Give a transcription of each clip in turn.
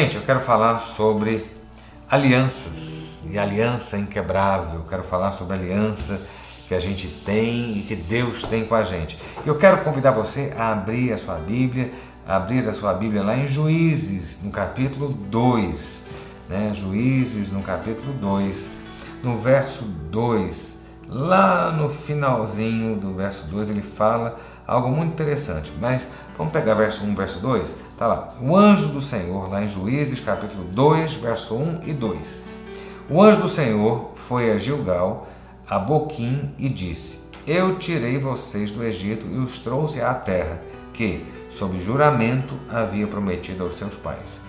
Gente, eu quero falar sobre alianças e aliança inquebrável. Eu quero falar sobre aliança que a gente tem e que Deus tem com a gente. Eu quero convidar você a abrir a sua Bíblia, a abrir a sua Bíblia lá em Juízes, no capítulo 2. Né? Juízes, no capítulo 2, no verso 2. Lá no finalzinho do verso 2 ele fala algo muito interessante. Mas vamos pegar verso 1, verso 2? Tá lá. O anjo do Senhor, lá em Juízes, capítulo 2, verso 1 e 2. O anjo do Senhor foi a Gilgal, a Boquim, e disse: Eu tirei vocês do Egito e os trouxe à terra que, sob juramento, havia prometido aos seus pais.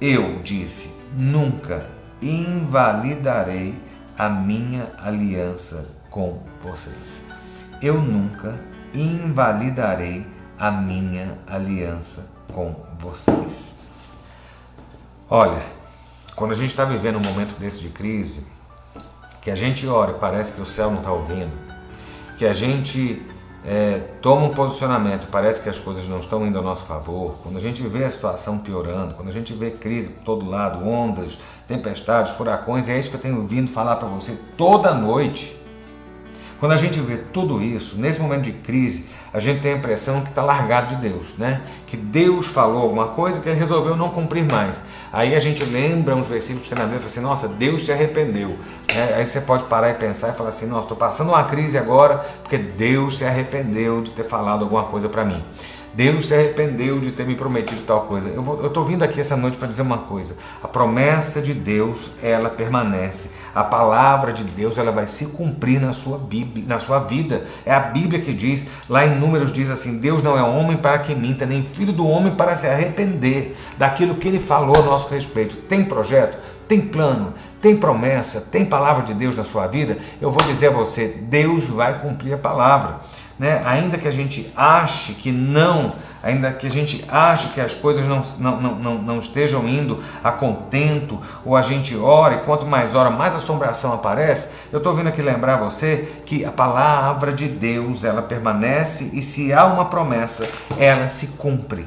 Eu disse: Nunca invalidarei a minha aliança com vocês. Eu nunca invalidarei a minha aliança com vocês. Olha, quando a gente está vivendo um momento desse de crise, que a gente ora e parece que o céu não está ouvindo, que a gente é, toma um posicionamento, parece que as coisas não estão indo a nosso favor, quando a gente vê a situação piorando, quando a gente vê crise por todo lado, ondas, tempestades, furacões, é isso que eu tenho vindo falar para você toda noite. Quando a gente vê tudo isso, nesse momento de crise, a gente tem a impressão que está largado de Deus, né? Que Deus falou alguma coisa que ele resolveu não cumprir mais. Aí a gente lembra uns versículos na Bíblia e fala assim: nossa, Deus se arrependeu. É, aí você pode parar e pensar e falar assim: nossa, estou passando uma crise agora porque Deus se arrependeu de ter falado alguma coisa para mim. Deus se arrependeu de ter me prometido tal coisa. Eu estou vindo aqui essa noite para dizer uma coisa. A promessa de Deus, ela permanece. A palavra de Deus, ela vai se cumprir na sua, Bíblia, na sua vida. É a Bíblia que diz, lá em Números diz assim, Deus não é homem para que minta, nem filho do homem para se arrepender daquilo que ele falou a nosso respeito. Tem projeto? Tem plano? Tem promessa? Tem palavra de Deus na sua vida? Eu vou dizer a você, Deus vai cumprir a palavra né? ainda que a gente ache que não, ainda que a gente ache que as coisas não, não, não, não estejam indo a contento, ou a gente ora e quanto mais ora, mais assombração aparece, eu estou vindo aqui lembrar você que a palavra de Deus ela permanece e se há uma promessa, ela se cumpre.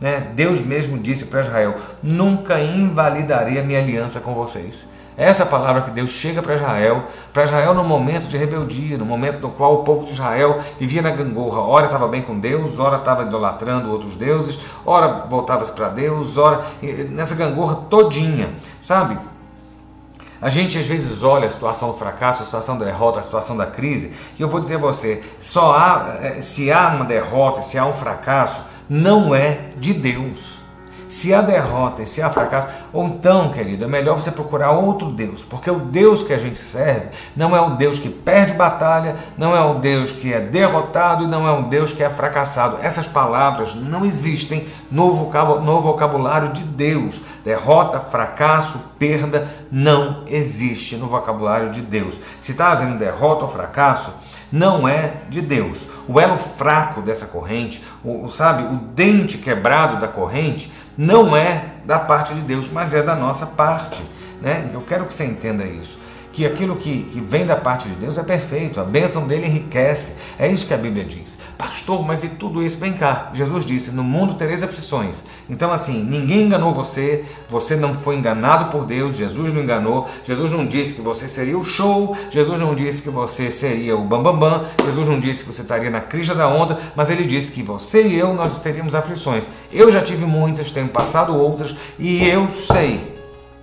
Né? Deus mesmo disse para Israel: Nunca invalidarei a minha aliança com vocês. Essa palavra que Deus chega para Israel, para Israel no momento de rebeldia, no momento no qual o povo de Israel vivia na gangorra. Ora estava bem com Deus, ora estava idolatrando outros deuses, ora voltava-se para Deus, ora nessa gangorra todinha, sabe? A gente às vezes olha a situação do fracasso, a situação da derrota, a situação da crise, e eu vou dizer a você, só há, eh, se há uma derrota, se há um fracasso, não é de Deus. Se há derrota e se há fracasso, ou então, querido, é melhor você procurar outro Deus, porque o Deus que a gente serve não é o Deus que perde batalha, não é o Deus que é derrotado e não é o Deus que é fracassado. Essas palavras não existem no vocabulário de Deus. Derrota, fracasso, perda não existe no vocabulário de Deus. Se está havendo derrota ou fracasso, não é de Deus. O elo fraco dessa corrente, o, sabe, o dente quebrado da corrente, não é da parte de Deus, mas é da nossa parte. Né? Eu quero que você entenda isso que aquilo que, que vem da parte de Deus é perfeito, a bênção dele enriquece. É isso que a Bíblia diz. Pastor, mas e tudo isso? Vem cá. Jesus disse: No mundo tereis aflições. Então, assim, ninguém enganou você, você não foi enganado por Deus, Jesus não enganou, Jesus não disse que você seria o show, Jesus não disse que você seria o bambambam, bam, bam, Jesus não disse que você estaria na crista da onda, mas ele disse que você e eu nós teríamos aflições. Eu já tive muitas, tenho passado outras, e eu sei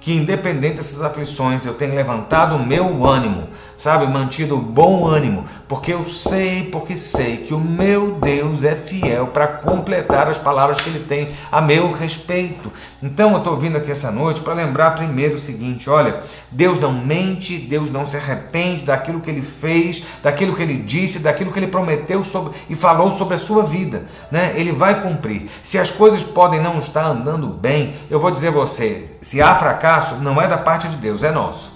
que independente dessas aflições eu tenho levantado o meu ânimo, sabe, mantido bom ânimo, porque eu sei, porque sei que o meu Deus é fiel para completar as palavras que ele tem a meu respeito. Então eu estou vindo aqui essa noite para lembrar primeiro o seguinte: olha, Deus não mente, Deus não se arrepende daquilo que ele fez, daquilo que ele disse, daquilo que ele prometeu sobre, e falou sobre a sua vida, né? Ele vai cumprir. Se as coisas podem não estar andando bem, eu vou dizer a você, se há fracasso não é da parte de Deus, é nosso.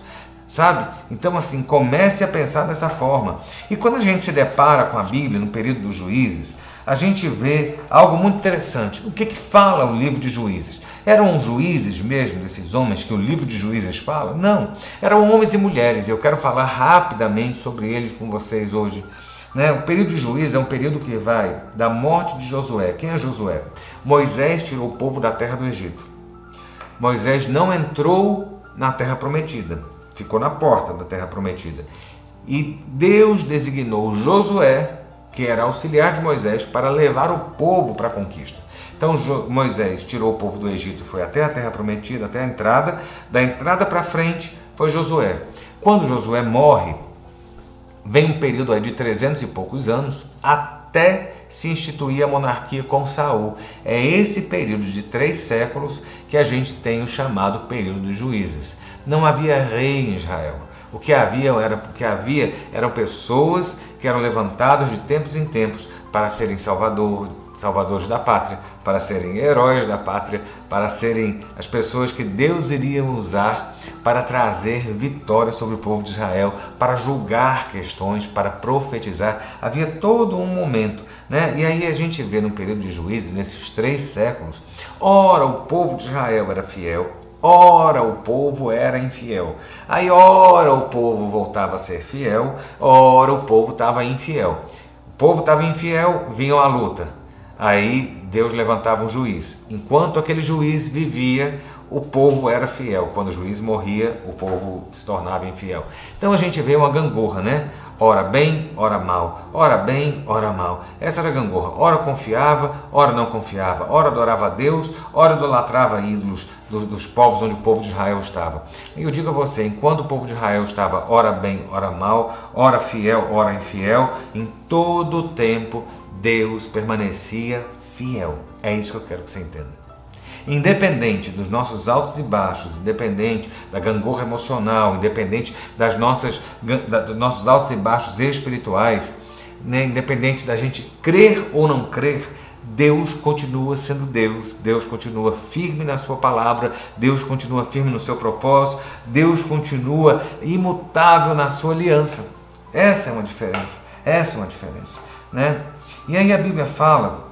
Sabe? Então, assim, comece a pensar dessa forma. E quando a gente se depara com a Bíblia no período dos juízes, a gente vê algo muito interessante. O que, que fala o livro de juízes? Eram juízes mesmo, desses homens que o livro de juízes fala? Não. Eram homens e mulheres. Eu quero falar rapidamente sobre eles com vocês hoje. Né? O período de juízes é um período que vai da morte de Josué. Quem é Josué? Moisés tirou o povo da terra do Egito. Moisés não entrou na terra prometida, ficou na porta da terra prometida. E Deus designou Josué, que era auxiliar de Moisés, para levar o povo para a conquista. Então Moisés tirou o povo do Egito, foi até a terra prometida, até a entrada. Da entrada para frente foi Josué. Quando Josué morre, vem um período de 300 e poucos anos até se instituir a monarquia com Saul. É esse período de três séculos que a gente tem o chamado período dos juízes. Não havia rei em Israel. O que havia era o que havia eram pessoas que eram levantadas de tempos em tempos para serem salvador, salvadores da pátria, para serem heróis da pátria, para serem as pessoas que Deus iria usar para trazer vitória sobre o povo de Israel, para julgar questões, para profetizar. Havia todo um momento, né? E aí a gente vê no período de juízes, nesses três séculos, ora o povo de Israel era fiel, Ora, o povo era infiel. Aí, ora, o povo voltava a ser fiel, ora, o povo estava infiel. O povo estava infiel, vinha a luta. Aí Deus levantava um juiz. Enquanto aquele juiz vivia, o povo era fiel. Quando o juiz morria, o povo se tornava infiel. Então a gente vê uma gangorra, né? Ora bem, ora mal. Ora bem, ora mal. Essa era a gangorra. Ora confiava, ora não confiava. Ora adorava a Deus, ora idolatrava ídolos dos, dos povos onde o povo de Israel estava. E eu digo a você, enquanto o povo de Israel estava ora bem, ora mal, ora fiel, ora infiel, em todo o tempo Deus permanecia fiel. É isso que eu quero que você entenda. Independente dos nossos altos e baixos, independente da gangorra emocional, independente das nossas, da, dos nossos altos e baixos espirituais, né? independente da gente crer ou não crer, Deus continua sendo Deus, Deus continua firme na sua palavra, Deus continua firme no seu propósito, Deus continua imutável na sua aliança. Essa é uma diferença. Essa é uma diferença, né? E aí a Bíblia fala,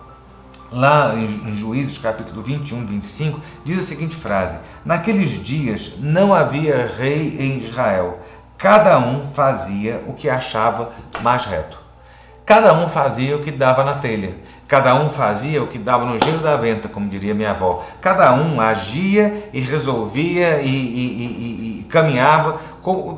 lá em Juízes capítulo 21, 25, diz a seguinte frase: Naqueles dias não havia rei em Israel, cada um fazia o que achava mais reto. Cada um fazia o que dava na telha. Cada um fazia o que dava no giro da venta, como diria minha avó. Cada um agia e resolvia e, e, e, e caminhava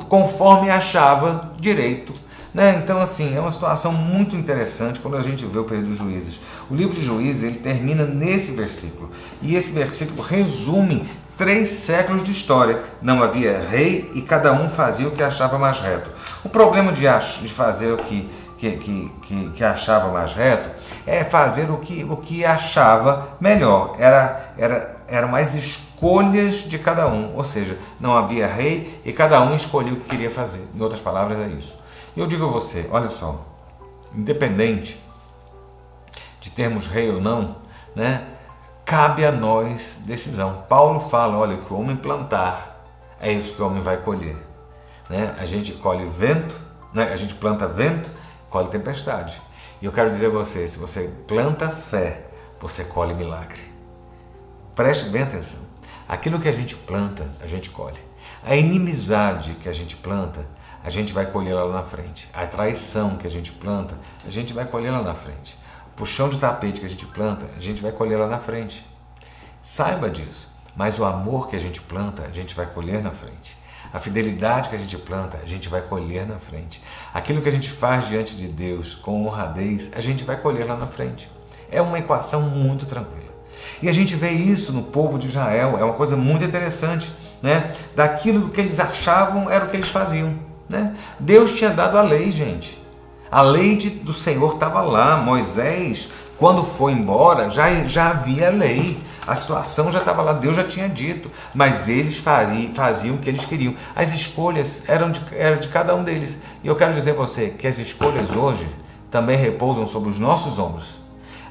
conforme achava direito né? Então, assim, é uma situação muito interessante quando a gente vê o período dos juízes. O livro de juízes ele termina nesse versículo. E esse versículo resume três séculos de história. Não havia rei e cada um fazia o que achava mais reto. O problema de, de fazer o que, que, que, que, achava mais reto é fazer o que, o que achava melhor. Era, era, eram as escolhas de cada um. Ou seja, não havia rei e cada um escolhia o que queria fazer. Em outras palavras, é isso. Eu digo a você, olha só, independente de termos rei ou não, né, cabe a nós decisão. Paulo fala, olha, que o homem plantar, é isso que o homem vai colher. Né? A gente colhe vento, né? a gente planta vento, colhe tempestade. E eu quero dizer a você, se você planta fé, você colhe milagre. Preste bem atenção. Aquilo que a gente planta, a gente colhe. A inimizade que a gente planta, a gente vai colher lá na frente. A traição que a gente planta, a gente vai colher lá na frente. O puxão de tapete que a gente planta, a gente vai colher lá na frente. Saiba disso. Mas o amor que a gente planta, a gente vai colher na frente. A fidelidade que a gente planta, a gente vai colher na frente. Aquilo que a gente faz diante de Deus com honradez, a gente vai colher lá na frente. É uma equação muito tranquila. E a gente vê isso no povo de Israel, é uma coisa muito interessante, né? Daquilo que eles achavam era o que eles faziam. Né? Deus tinha dado a lei, gente. A lei de, do Senhor estava lá. Moisés, quando foi embora, já, já havia lei. A situação já estava lá, Deus já tinha dito, mas eles faziam, faziam o que eles queriam. As escolhas eram de, eram de cada um deles. E eu quero dizer a você que as escolhas hoje também repousam sobre os nossos ombros.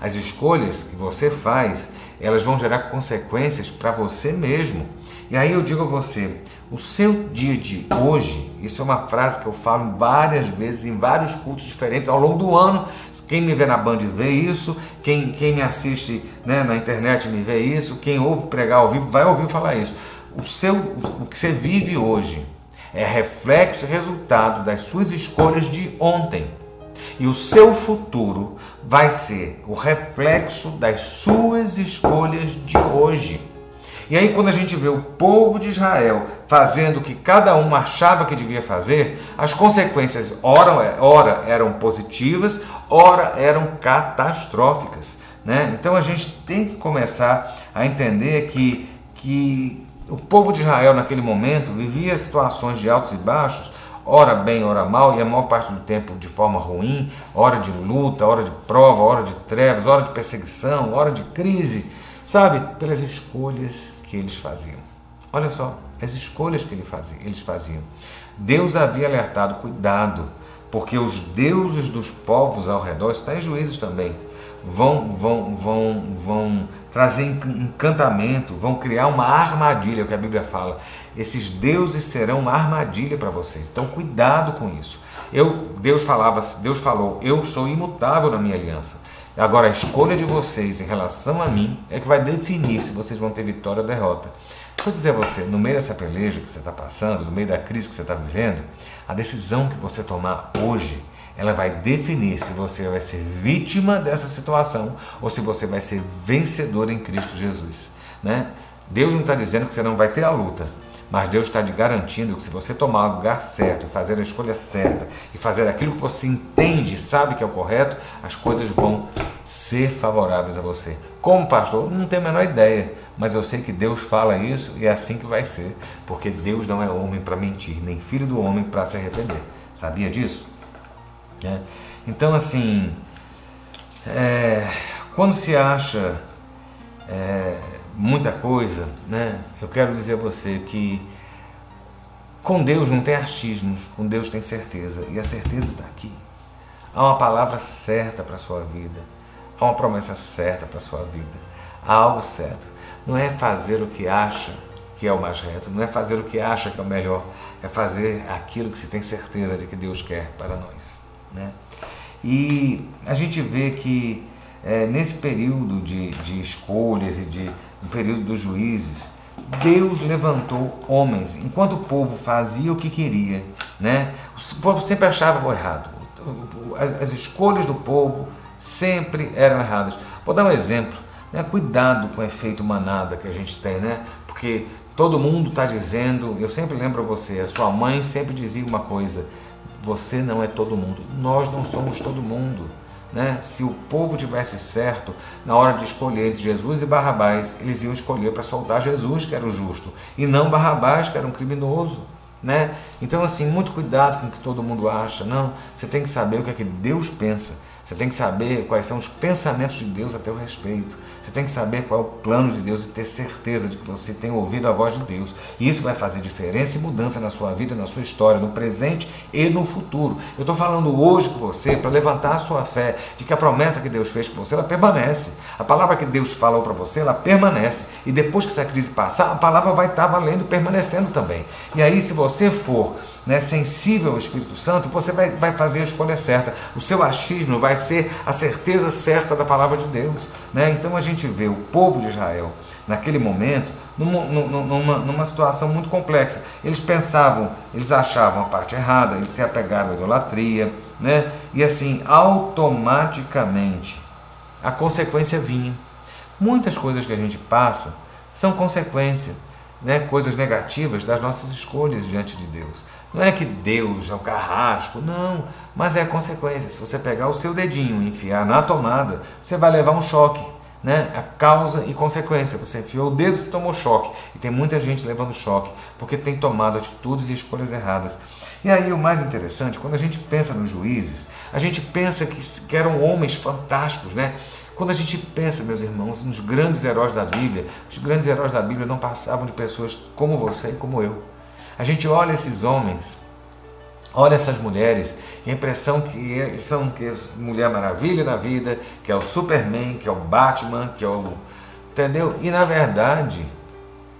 As escolhas que você faz, elas vão gerar consequências para você mesmo. E aí eu digo a você, o seu dia de hoje, isso é uma frase que eu falo várias vezes em vários cultos diferentes ao longo do ano. Quem me vê na Band vê isso, quem, quem me assiste né, na internet me vê isso, quem ouve pregar ao vivo vai ouvir falar isso. O, seu, o que você vive hoje é reflexo e resultado das suas escolhas de ontem. E o seu futuro vai ser o reflexo das suas escolhas de hoje. E aí, quando a gente vê o povo de Israel fazendo o que cada um achava que devia fazer, as consequências, ora, ora eram positivas, ora eram catastróficas. Né? Então a gente tem que começar a entender que, que o povo de Israel, naquele momento, vivia situações de altos e baixos, ora bem, ora mal, e a maior parte do tempo de forma ruim, hora de luta, hora de prova, hora de trevas, hora de perseguição, hora de crise, sabe? Pelas escolhas que eles faziam. Olha só, as escolhas que eles faziam. Deus havia alertado, cuidado, porque os deuses dos povos ao redor, está em juízes também, vão, vão, vão, vão trazer encantamento, vão criar uma armadilha, é o que a Bíblia fala. Esses deuses serão uma armadilha para vocês. Então cuidado com isso. Eu, Deus falava, Deus falou, eu sou imutável na minha aliança. Agora a escolha de vocês em relação a mim é que vai definir se vocês vão ter vitória ou derrota. Vou dizer a você, no meio dessa peleja que você está passando, no meio da crise que você está vivendo, a decisão que você tomar hoje ela vai definir se você vai ser vítima dessa situação ou se você vai ser vencedor em Cristo Jesus. Né? Deus não está dizendo que você não vai ter a luta, mas Deus está te garantindo que se você tomar o lugar certo, fazer a escolha certa e fazer aquilo que você entende e sabe que é o correto, as coisas vão ser favoráveis a você. Como pastor, não tenho a menor ideia, mas eu sei que Deus fala isso e é assim que vai ser, porque Deus não é homem para mentir, nem filho do homem para se arrepender. Sabia disso? Né? Então, assim, é, quando se acha é, muita coisa, né, eu quero dizer a você que com Deus não tem achismos, com Deus tem certeza, e a certeza está aqui. Há uma palavra certa para a sua vida, há uma promessa certa para a sua vida, há algo certo. Não é fazer o que acha que é o mais reto, não é fazer o que acha que é o melhor, é fazer aquilo que se tem certeza de que Deus quer para nós. Né? E a gente vê que é, nesse período de, de escolhas e de no período dos juízes, Deus levantou homens, enquanto o povo fazia o que queria, né? o povo sempre achava errado, as, as escolhas do povo sempre eram erradas. Vou dar um exemplo, né? cuidado com o efeito manada que a gente tem, né? porque todo mundo está dizendo, eu sempre lembro você, a sua mãe sempre dizia uma coisa, você não é todo mundo. Nós não somos todo mundo. Né? Se o povo tivesse certo na hora de escolher entre Jesus e Barrabás, eles iam escolher para soltar Jesus, que era o justo, e não Barrabás, que era um criminoso. Né? Então, assim, muito cuidado com o que todo mundo acha. Não, você tem que saber o que é que Deus pensa. Você tem que saber quais são os pensamentos de Deus a teu respeito. Você tem que saber qual é o plano de Deus e ter certeza de que você tem ouvido a voz de Deus. E isso vai fazer diferença e mudança na sua vida, na sua história, no presente e no futuro. Eu estou falando hoje com você para levantar a sua fé de que a promessa que Deus fez com você, ela permanece. A palavra que Deus falou para você, ela permanece. E depois que essa crise passar, a palavra vai estar valendo e permanecendo também. E aí, se você for né, sensível ao Espírito Santo, você vai, vai fazer a escolha certa. O seu achismo vai ser a certeza certa da palavra de Deus. Né? Então a gente vê o povo de Israel, naquele momento, numa, numa, numa situação muito complexa. Eles pensavam, eles achavam a parte errada, eles se apegaram à idolatria, né? e assim, automaticamente, a consequência vinha. Muitas coisas que a gente passa são consequência, né? coisas negativas das nossas escolhas diante de Deus. Não é que Deus é o carrasco, não, mas é a consequência. Se você pegar o seu dedinho e enfiar na tomada, você vai levar um choque. Né? A causa e consequência. Você enfiou o dedo e tomou choque. E tem muita gente levando choque porque tem tomado atitudes e escolhas erradas. E aí o mais interessante, quando a gente pensa nos juízes, a gente pensa que, que eram homens fantásticos, né? Quando a gente pensa, meus irmãos, nos grandes heróis da Bíblia, os grandes heróis da Bíblia não passavam de pessoas como você e como eu. A gente olha esses homens, olha essas mulheres, e a impressão que eles são que é Mulher Maravilha na vida, que é o Superman, que é o Batman, que é o. Entendeu? E na verdade,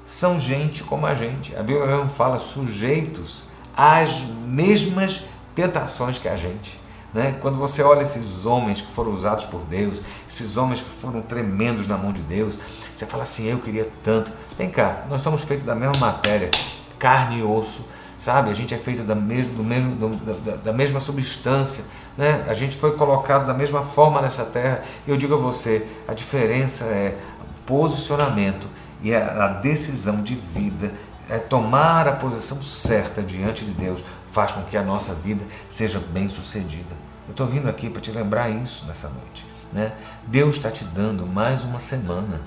são gente como a gente. A Bíblia mesmo fala sujeitos às mesmas tentações que a gente. Né? Quando você olha esses homens que foram usados por Deus, esses homens que foram tremendos na mão de Deus, você fala assim: eu queria tanto. Vem cá, nós somos feitos da mesma matéria carne e osso, sabe? A gente é feito da, do mesmo, do, da, da, mesma substância, né? A gente foi colocado da mesma forma nessa terra. E eu digo a você, a diferença é posicionamento e a decisão de vida, é tomar a posição certa diante de Deus, faz com que a nossa vida seja bem sucedida. Eu estou vindo aqui para te lembrar isso nessa noite. Né? Deus está te dando mais uma semana,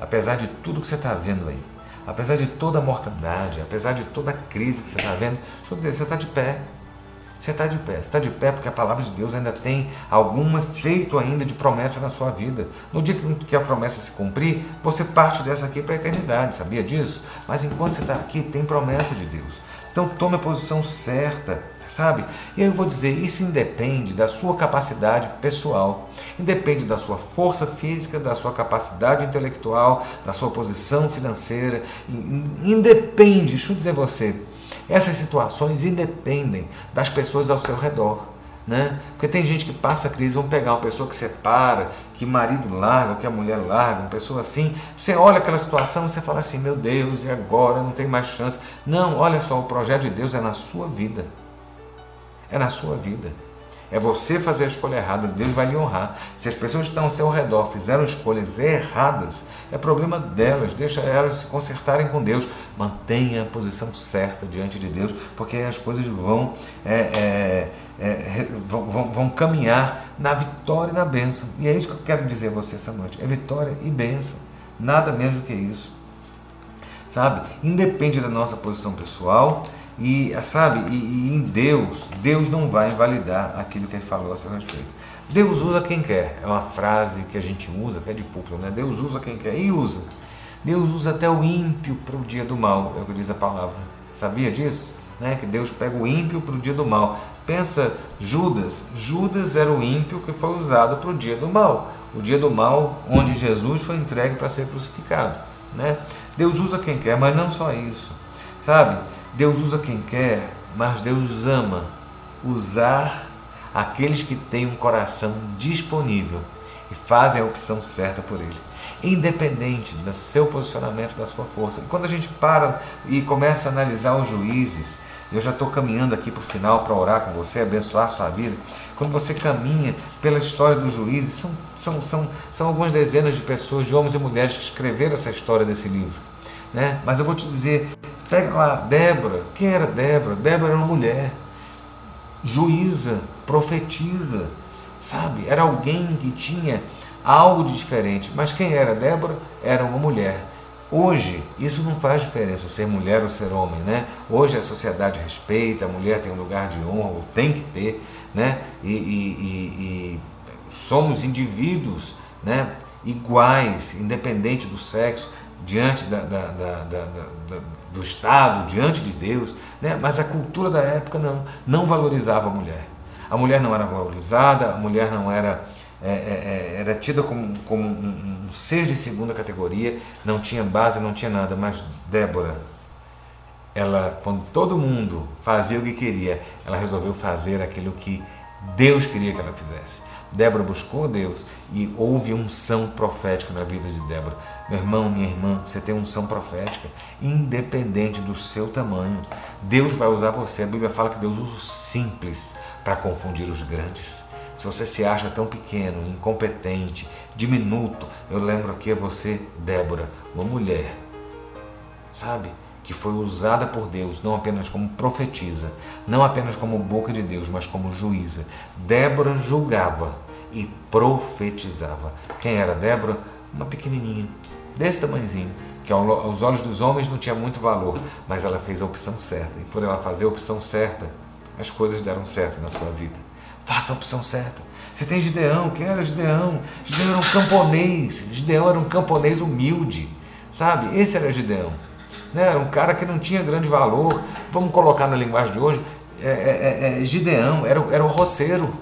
apesar de tudo que você está vendo aí, apesar de toda a mortandade, apesar de toda a crise que você está vendo. Deixa eu dizer, você está de pé. Você está de pé. Você está de pé porque a palavra de Deus ainda tem algum efeito ainda de promessa na sua vida. No dia que a promessa se cumprir, você parte dessa aqui para a eternidade. Sabia disso? Mas enquanto você está aqui, tem promessa de Deus. Então tome a posição certa, sabe? E eu vou dizer, isso independe da sua capacidade pessoal, independe da sua força física, da sua capacidade intelectual, da sua posição financeira, independe, deixa eu dizer você, essas situações independem das pessoas ao seu redor. Né? Porque tem gente que passa crise, vão pegar uma pessoa que separa, que marido larga, que a mulher larga, uma pessoa assim. Você olha aquela situação e você fala assim: meu Deus, e agora? Não tem mais chance. Não, olha só, o projeto de Deus é na sua vida. É na sua vida. É você fazer a escolha errada, Deus vai lhe honrar. Se as pessoas que estão ao seu redor fizeram escolhas erradas, é problema delas, deixa elas se consertarem com Deus. Mantenha a posição certa diante de Deus, porque as coisas vão, é, é, é, vão, vão, caminhar na vitória e na bênção. E é isso que eu quero dizer a você essa noite: é vitória e bênção. Nada menos do que isso. Sabe? Independe da nossa posição pessoal, e, sabe, e, e, em Deus, Deus não vai invalidar aquilo que ele falou a seu respeito. Deus usa quem quer. É uma frase que a gente usa até de público, né? Deus usa quem quer e usa. Deus usa até o ímpio para o dia do mal, é o que diz a palavra. Sabia disso? Né? Que Deus pega o ímpio para o dia do mal. Pensa, Judas. Judas era o ímpio que foi usado para o dia do mal. O dia do mal onde Jesus foi entregue para ser crucificado. Né? Deus usa quem quer, mas não só isso. Sabe? Deus usa quem quer, mas Deus ama usar aqueles que têm um coração disponível e fazem a opção certa por Ele, independente do seu posicionamento, da sua força. E quando a gente para e começa a analisar os juízes, eu já estou caminhando aqui para o final para orar com você, abençoar a sua vida. Quando você caminha pela história dos juízes, são, são, são, são algumas dezenas de pessoas, de homens e mulheres que escreveram essa história desse livro. Né? Mas eu vou te dizer, pega lá, Débora, quem era Débora? Débora era uma mulher, juíza, profetiza, sabe? Era alguém que tinha algo de diferente. Mas quem era Débora? Era uma mulher. Hoje, isso não faz diferença ser mulher ou ser homem, né? Hoje a sociedade respeita, a mulher tem um lugar de honra, ou tem que ter, né? E, e, e, e somos indivíduos, né? Iguais, independente do sexo, diante da, da, da, do Estado, diante de Deus, né? mas a cultura da época não, não valorizava a mulher. A mulher não era valorizada, a mulher não era, é, é, é era tida como, como um, um ser de segunda categoria, não tinha base, não tinha nada, mas Débora, ela, quando todo mundo fazia o que queria, ela resolveu fazer aquilo que Deus queria que ela fizesse. Débora buscou Deus e houve unção profética na vida de Débora. Meu irmão, minha irmã, você tem unção profética, independente do seu tamanho. Deus vai usar você. A Bíblia fala que Deus usa o simples para confundir os grandes. Se você se acha tão pequeno, incompetente, diminuto, eu lembro aqui a você, Débora, uma mulher, sabe? que foi usada por Deus não apenas como profetisa, não apenas como boca de Deus, mas como juíza. Débora julgava e profetizava. Quem era Débora? Uma pequenininha, desse tamanhozinho, que aos olhos dos homens não tinha muito valor, mas ela fez a opção certa. E por ela fazer a opção certa, as coisas deram certo na sua vida. Faça a opção certa. Você tem Gideão, quem era Gideão? Gideão era um camponês, Gideão era um camponês humilde, sabe? Esse era Gideão né? era um cara que não tinha grande valor. Vamos colocar na linguagem de hoje, é, é, é, é Gideão, era, era o roceiro,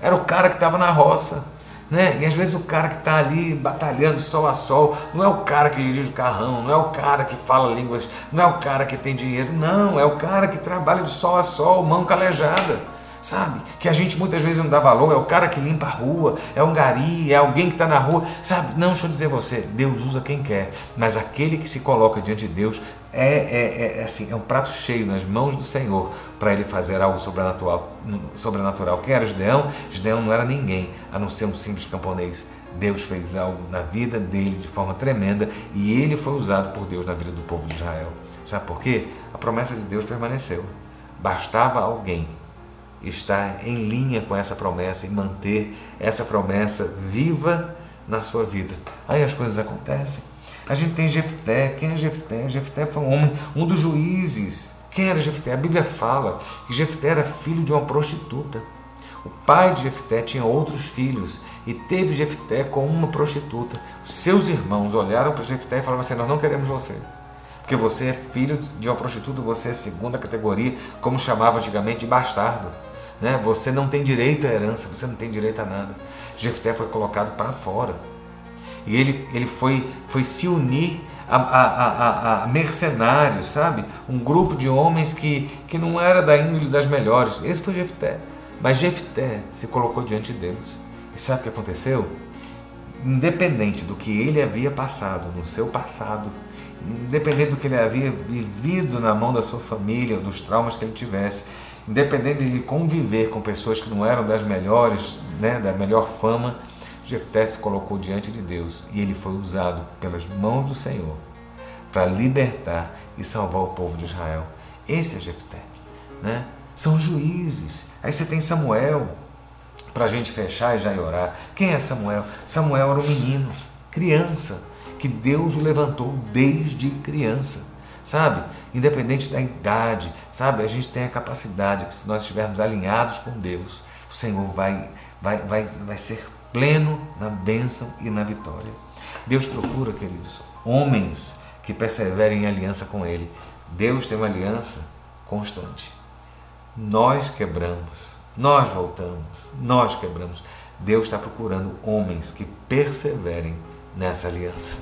era o cara que estava na roça. Né? E às vezes o cara que está ali batalhando sol a sol, não é o cara que dirige carrão, não é o cara que fala línguas, não é o cara que tem dinheiro, não, é o cara que trabalha de sol a sol, mão calejada sabe? Que a gente muitas vezes não dá valor, é o cara que limpa a rua, é um gari, é alguém que está na rua, sabe? Não, deixa eu dizer você, Deus usa quem quer, mas aquele que se coloca diante de Deus é, é, é, é assim, é um prato cheio nas mãos do Senhor para ele fazer algo sobrenatural. sobrenatural. Quem era Gideão? Gideão não era ninguém, a não ser um simples camponês. Deus fez algo na vida dele de forma tremenda e ele foi usado por Deus na vida do povo de Israel. Sabe por quê? A promessa de Deus permaneceu. Bastava alguém estar em linha com essa promessa e manter essa promessa viva na sua vida. Aí as coisas acontecem. A gente tem Jefté. Quem é Jefté? Jefté foi um homem, um dos juízes. Quem era Jefté? A Bíblia fala que Jefté era filho de uma prostituta. O pai de Jefté tinha outros filhos e teve Jefté com uma prostituta. Seus irmãos olharam para Jefté e falaram assim: Nós não queremos você. Porque você é filho de uma prostituta, você é segunda categoria, como chamava antigamente de bastardo. Né? Você não tem direito à herança, você não tem direito a nada. Jefté foi colocado para fora. E ele, ele foi, foi se unir a, a, a, a, mercenários, sabe? Um grupo de homens que, que não era da índole das melhores. Esse foi Jefté. Mas Jefté se colocou diante de Deus. E sabe o que aconteceu? Independente do que ele havia passado no seu passado, independente do que ele havia vivido na mão da sua família, dos traumas que ele tivesse, independente de ele conviver com pessoas que não eram das melhores, né, da melhor fama, Jefté se colocou diante de Deus e ele foi usado pelas mãos do Senhor para libertar e salvar o povo de Israel. Esse é Jefté, né? São juízes. Aí você tem Samuel, para a gente fechar e já orar. Quem é Samuel? Samuel era um menino, criança, que Deus o levantou desde criança, sabe? Independente da idade, sabe? A gente tem a capacidade que se nós estivermos alinhados com Deus, o Senhor vai, vai, vai, vai ser pleno na bênção e na vitória. Deus procura, queridos, homens que perseverem em aliança com Ele. Deus tem uma aliança constante. Nós quebramos, nós voltamos, nós quebramos. Deus está procurando homens que perseverem nessa aliança,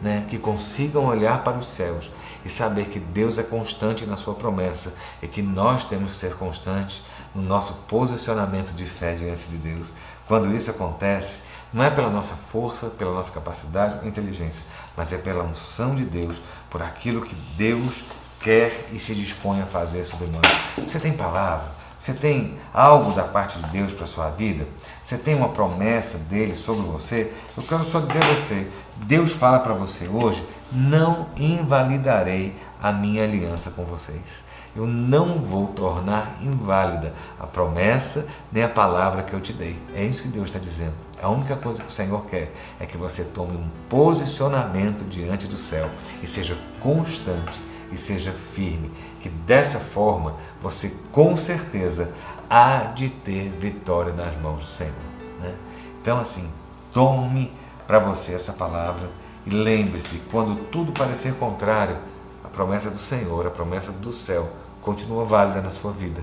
né? que consigam olhar para os céus e saber que Deus é constante na sua promessa e que nós temos que ser constantes no nosso posicionamento de fé diante de Deus. Quando isso acontece, não é pela nossa força, pela nossa capacidade ou inteligência, mas é pela unção de Deus, por aquilo que Deus quer e se dispõe a fazer sobre nós. Você tem palavra? Você tem algo da parte de Deus para sua vida? Você tem uma promessa dele sobre você? Eu quero só dizer a você: Deus fala para você hoje: não invalidarei a minha aliança com vocês. Eu não vou tornar inválida a promessa nem a palavra que eu te dei. É isso que Deus está dizendo. A única coisa que o Senhor quer é que você tome um posicionamento diante do céu e seja constante e seja firme, que dessa forma você com certeza há de ter vitória nas mãos do Senhor. Né? Então, assim, tome para você essa palavra e lembre-se: quando tudo parecer contrário, a promessa do Senhor, a promessa do céu, continua válida na sua vida.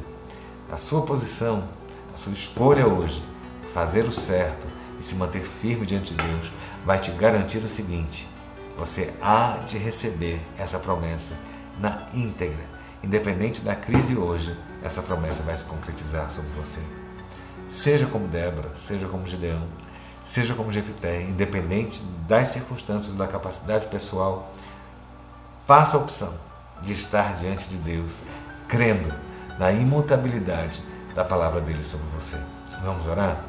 A sua posição, a sua escolha hoje, fazer o certo e se manter firme diante de Deus, vai te garantir o seguinte: você há de receber essa promessa na íntegra. Independente da crise hoje, essa promessa vai se concretizar sobre você. Seja como Débora, seja como Gideão, seja como Jefité, independente das circunstâncias, da capacidade pessoal, faça a opção de estar diante de Deus, crendo na imutabilidade da palavra dele sobre você. Vamos orar?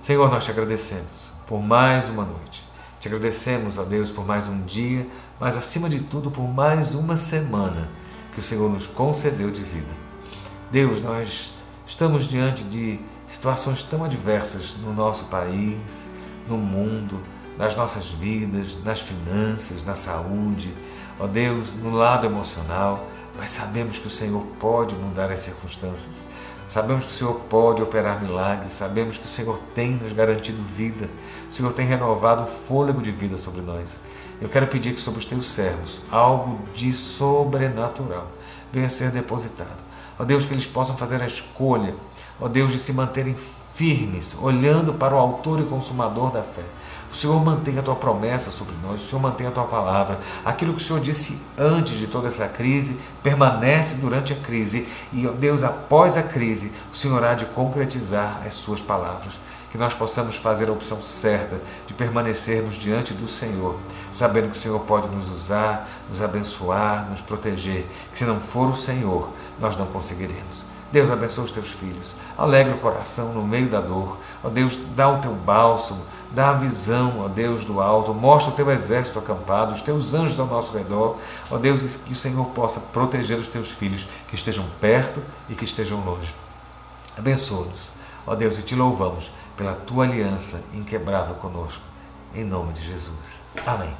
Senhor, nós te agradecemos por mais uma noite. Te agradecemos, a Deus, por mais um dia, mas acima de tudo por mais uma semana que o Senhor nos concedeu de vida. Deus, nós estamos diante de situações tão adversas no nosso país, no mundo, nas nossas vidas, nas finanças, na saúde, ó Deus, no lado emocional, mas sabemos que o Senhor pode mudar as circunstâncias. Sabemos que o Senhor pode operar milagres, sabemos que o Senhor tem nos garantido vida, o Senhor tem renovado o fôlego de vida sobre nós. Eu quero pedir que sobre os teus servos algo de sobrenatural venha ser depositado. Ó Deus, que eles possam fazer a escolha, ó Deus, de se manterem firmes, olhando para o Autor e Consumador da fé. O Senhor mantém a tua promessa sobre nós, o Senhor mantém a tua palavra. Aquilo que o Senhor disse antes de toda essa crise permanece durante a crise e, ó Deus, após a crise, o Senhor há de concretizar as suas palavras que nós possamos fazer a opção certa de permanecermos diante do Senhor, sabendo que o Senhor pode nos usar, nos abençoar, nos proteger, que se não for o Senhor, nós não conseguiremos. Deus abençoe os teus filhos, alegre o coração no meio da dor, ó Deus, dá o teu bálsamo, dá a visão, ó Deus do alto, mostra o teu exército acampado, os teus anjos ao nosso redor, ó Deus, que o Senhor possa proteger os teus filhos, que estejam perto e que estejam longe. Abençoa-nos, ó Deus, e te louvamos pela tua aliança inquebrável conosco. Em nome de Jesus. Amém.